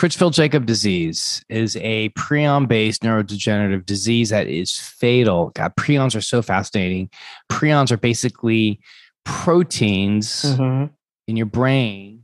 Creutzfeldt Jakob disease is a prion based neurodegenerative disease that is fatal. God, prions are so fascinating. Prions are basically proteins mm-hmm. in your brain,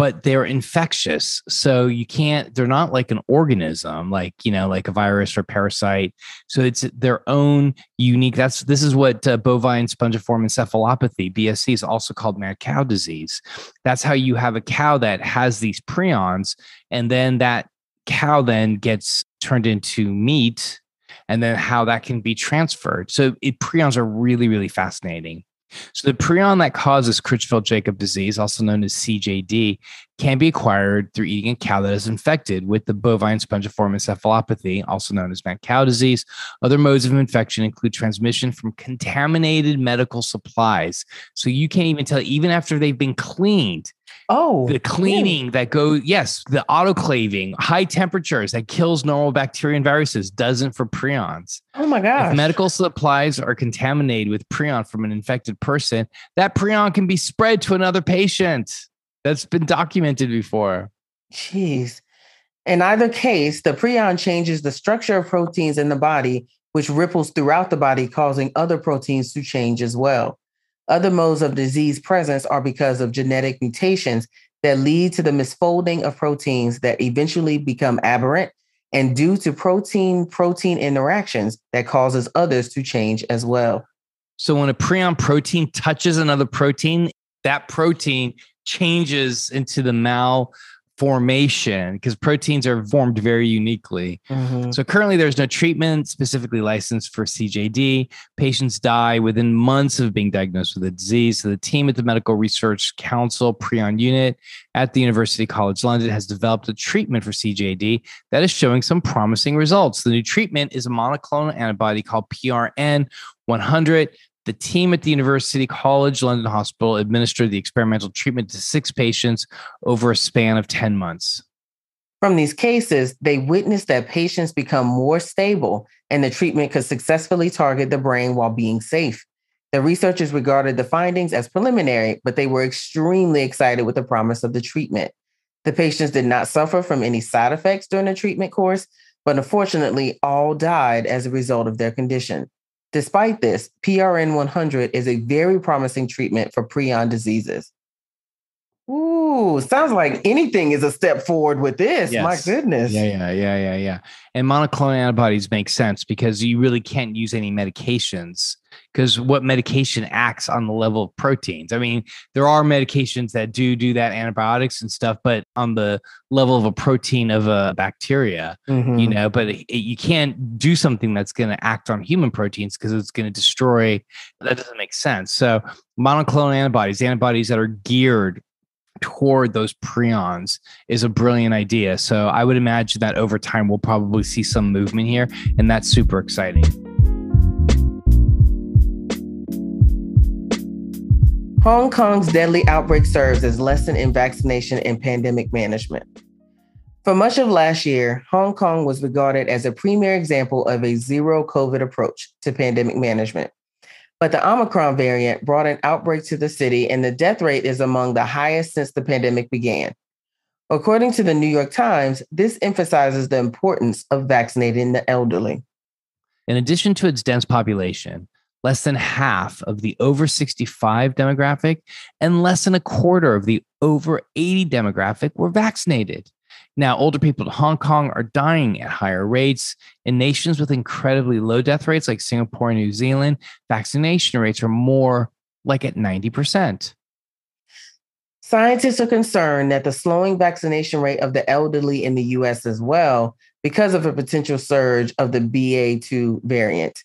but they're infectious. So you can't, they're not like an organism, like, you know, like a virus or parasite. So it's their own unique, that's, this is what uh, bovine spongiform encephalopathy, BSE, is also called mad cow disease. That's how you have a cow that has these prions, and then that cow then gets turned into meat, and then how that can be transferred. So it, prions are really, really fascinating. So the prion that causes Creutzfeldt-Jakob disease, also known as CJD, can be acquired through eating a cow that is infected with the bovine spongiform encephalopathy, also known as mad cow disease. Other modes of infection include transmission from contaminated medical supplies. So you can't even tell, even after they've been cleaned, Oh, the cleaning that goes, yes, the autoclaving, high temperatures that kills normal bacteria and viruses doesn't for prions. Oh my gosh. If medical supplies are contaminated with prion from an infected person, that prion can be spread to another patient. That's been documented before. Jeez. In either case, the prion changes the structure of proteins in the body, which ripples throughout the body, causing other proteins to change as well. Other modes of disease presence are because of genetic mutations that lead to the misfolding of proteins that eventually become aberrant and due to protein protein interactions that causes others to change as well. So when a prion protein touches another protein, that protein changes into the malformation because proteins are formed very uniquely. Mm-hmm. So currently, there's no treatment specifically licensed for CJD. Patients die within months of being diagnosed with the disease. So the team at the Medical Research Council Prion Unit at the University College London has developed a treatment for CJD that is showing some promising results. The new treatment is a monoclonal antibody called PRN 100. The team at the University College London Hospital administered the experimental treatment to six patients over a span of 10 months. From these cases, they witnessed that patients become more stable and the treatment could successfully target the brain while being safe. The researchers regarded the findings as preliminary, but they were extremely excited with the promise of the treatment. The patients did not suffer from any side effects during the treatment course, but unfortunately, all died as a result of their condition. Despite this, PRN 100 is a very promising treatment for prion diseases. Ooh, sounds like anything is a step forward with this. My goodness. Yeah, yeah, yeah, yeah, yeah. And monoclonal antibodies make sense because you really can't use any medications because what medication acts on the level of proteins. I mean, there are medications that do do that, antibiotics and stuff, but on the level of a protein of a bacteria, Mhm. you know, but it, it- you can't do something that's going to act on human proteins because it's going to destroy. That doesn't make sense. So, monoclonal antibodies, antibodies that are geared toward those prions is a brilliant idea. So I would imagine that over time we'll probably see some movement here, and that's super exciting. Hong Kong's deadly outbreak serves as lesson in vaccination and pandemic management. For much of last year, Hong Kong was regarded as a premier example of a zero COVID approach to pandemic management. But the Omicron variant brought an outbreak to the city, and the death rate is among the highest since the pandemic began. According to the New York Times, this emphasizes the importance of vaccinating the elderly. In addition to its dense population, less than half of the over 65 demographic and less than a quarter of the over 80 demographic were vaccinated. Now, older people in Hong Kong are dying at higher rates. In nations with incredibly low death rates like Singapore and New Zealand, vaccination rates are more like at 90%. Scientists are concerned that the slowing vaccination rate of the elderly in the US as well, because of a potential surge of the BA2 variant.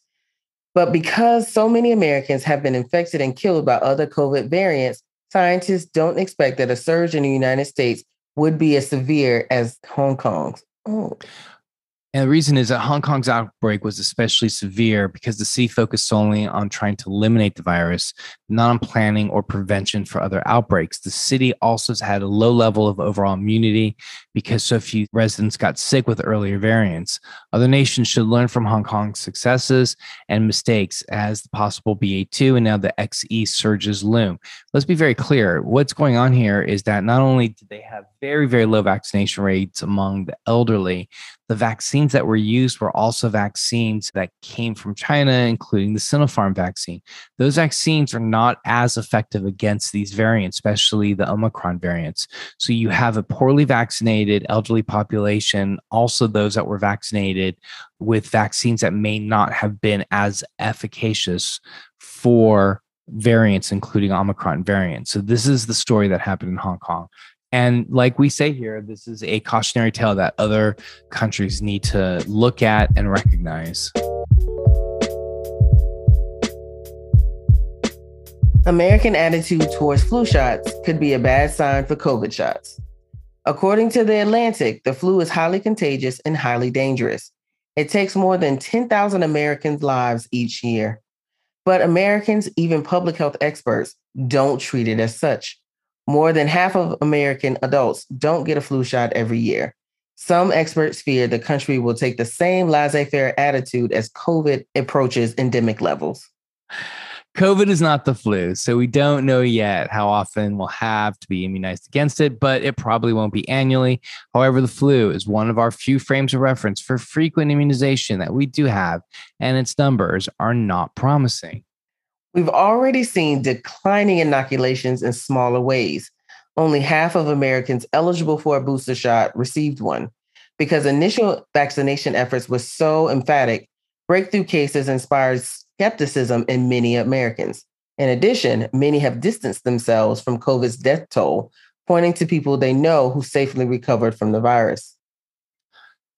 But because so many Americans have been infected and killed by other COVID variants, scientists don't expect that a surge in the United States would be as severe as Hong Kong's. Oh. And the reason is that Hong Kong's outbreak was especially severe because the city focused solely on trying to eliminate the virus, not on planning or prevention for other outbreaks. The city also had a low level of overall immunity because so few residents got sick with earlier variants. Other nations should learn from Hong Kong's successes and mistakes as the possible BA2 and now the XE surges loom. Let's be very clear. What's going on here is that not only did they have very, very low vaccination rates among the elderly, the vaccines that were used were also vaccines that came from China, including the Sinopharm vaccine. Those vaccines are not as effective against these variants, especially the Omicron variants. So you have a poorly vaccinated elderly population, also those that were vaccinated with vaccines that may not have been as efficacious for variants, including Omicron variants. So this is the story that happened in Hong Kong. And like we say here, this is a cautionary tale that other countries need to look at and recognize. American attitude towards flu shots could be a bad sign for COVID shots. According to The Atlantic, the flu is highly contagious and highly dangerous. It takes more than 10,000 Americans' lives each year. But Americans, even public health experts, don't treat it as such. More than half of American adults don't get a flu shot every year. Some experts fear the country will take the same laissez faire attitude as COVID approaches endemic levels. COVID is not the flu, so we don't know yet how often we'll have to be immunized against it, but it probably won't be annually. However, the flu is one of our few frames of reference for frequent immunization that we do have, and its numbers are not promising. We've already seen declining inoculations in smaller ways. Only half of Americans eligible for a booster shot received one. Because initial vaccination efforts were so emphatic, breakthrough cases inspired skepticism in many Americans. In addition, many have distanced themselves from COVID's death toll, pointing to people they know who safely recovered from the virus.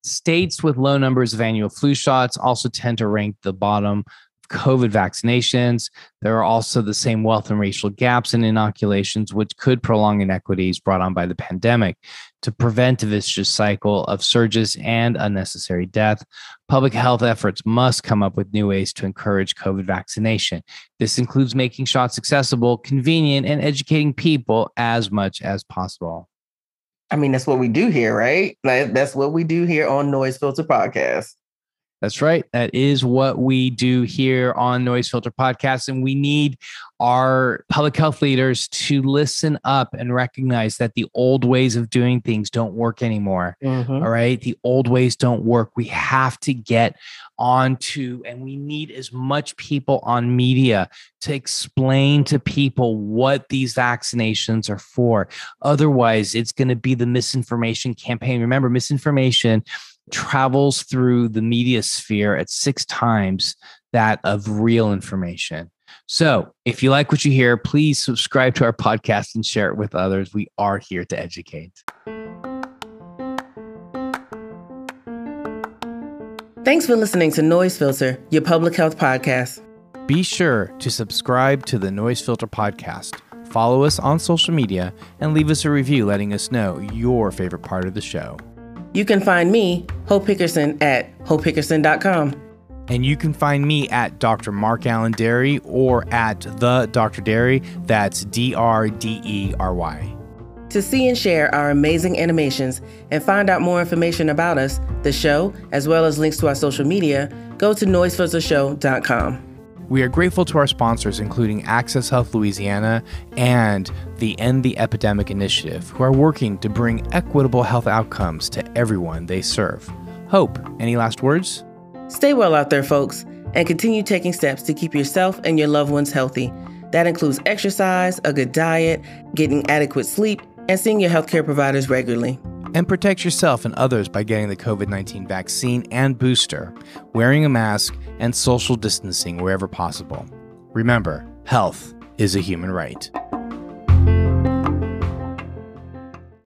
States with low numbers of annual flu shots also tend to rank the bottom COVID vaccinations. There are also the same wealth and racial gaps in inoculations, which could prolong inequities brought on by the pandemic. To prevent a vicious cycle of surges and unnecessary death, public health efforts must come up with new ways to encourage COVID vaccination. This includes making shots accessible, convenient, and educating people as much as possible. I mean, that's what we do here, right? That's what we do here on Noise Filter Podcast. That's right. That is what we do here on Noise Filter Podcast. And we need our public health leaders to listen up and recognize that the old ways of doing things don't work anymore. Mm-hmm. All right. The old ways don't work. We have to get onto, and we need as much people on media to explain to people what these vaccinations are for. Otherwise, it's going to be the misinformation campaign. Remember, misinformation travels through the media sphere at six times that of real information. So, if you like what you hear, please subscribe to our podcast and share it with others. We are here to educate. Thanks for listening to Noise Filter, your public health podcast. Be sure to subscribe to the Noise Filter podcast. Follow us on social media and leave us a review letting us know your favorite part of the show. You can find me, Hope Hickerson, at hopehickerson.com. And you can find me at Dr. Mark Alain Dery or at the Dr. Dery. That's D R D E R Y. To see and share our amazing animations and find out more information about us, the show, as well as links to our social media, go to noisefiltershow.com. We are grateful to our sponsors, including Access Health Louisiana and the End the Epidemic Initiative, who are working to bring equitable health outcomes to everyone they serve. Hope, any last words? Stay well out there, folks, and continue taking steps to keep yourself and your loved ones healthy. That includes exercise, a good diet, getting adequate sleep, and seeing your healthcare providers regularly. And protect yourself and others by getting the COVID 19 vaccine and booster, wearing a mask, and social distancing wherever possible. Remember, health is a human right.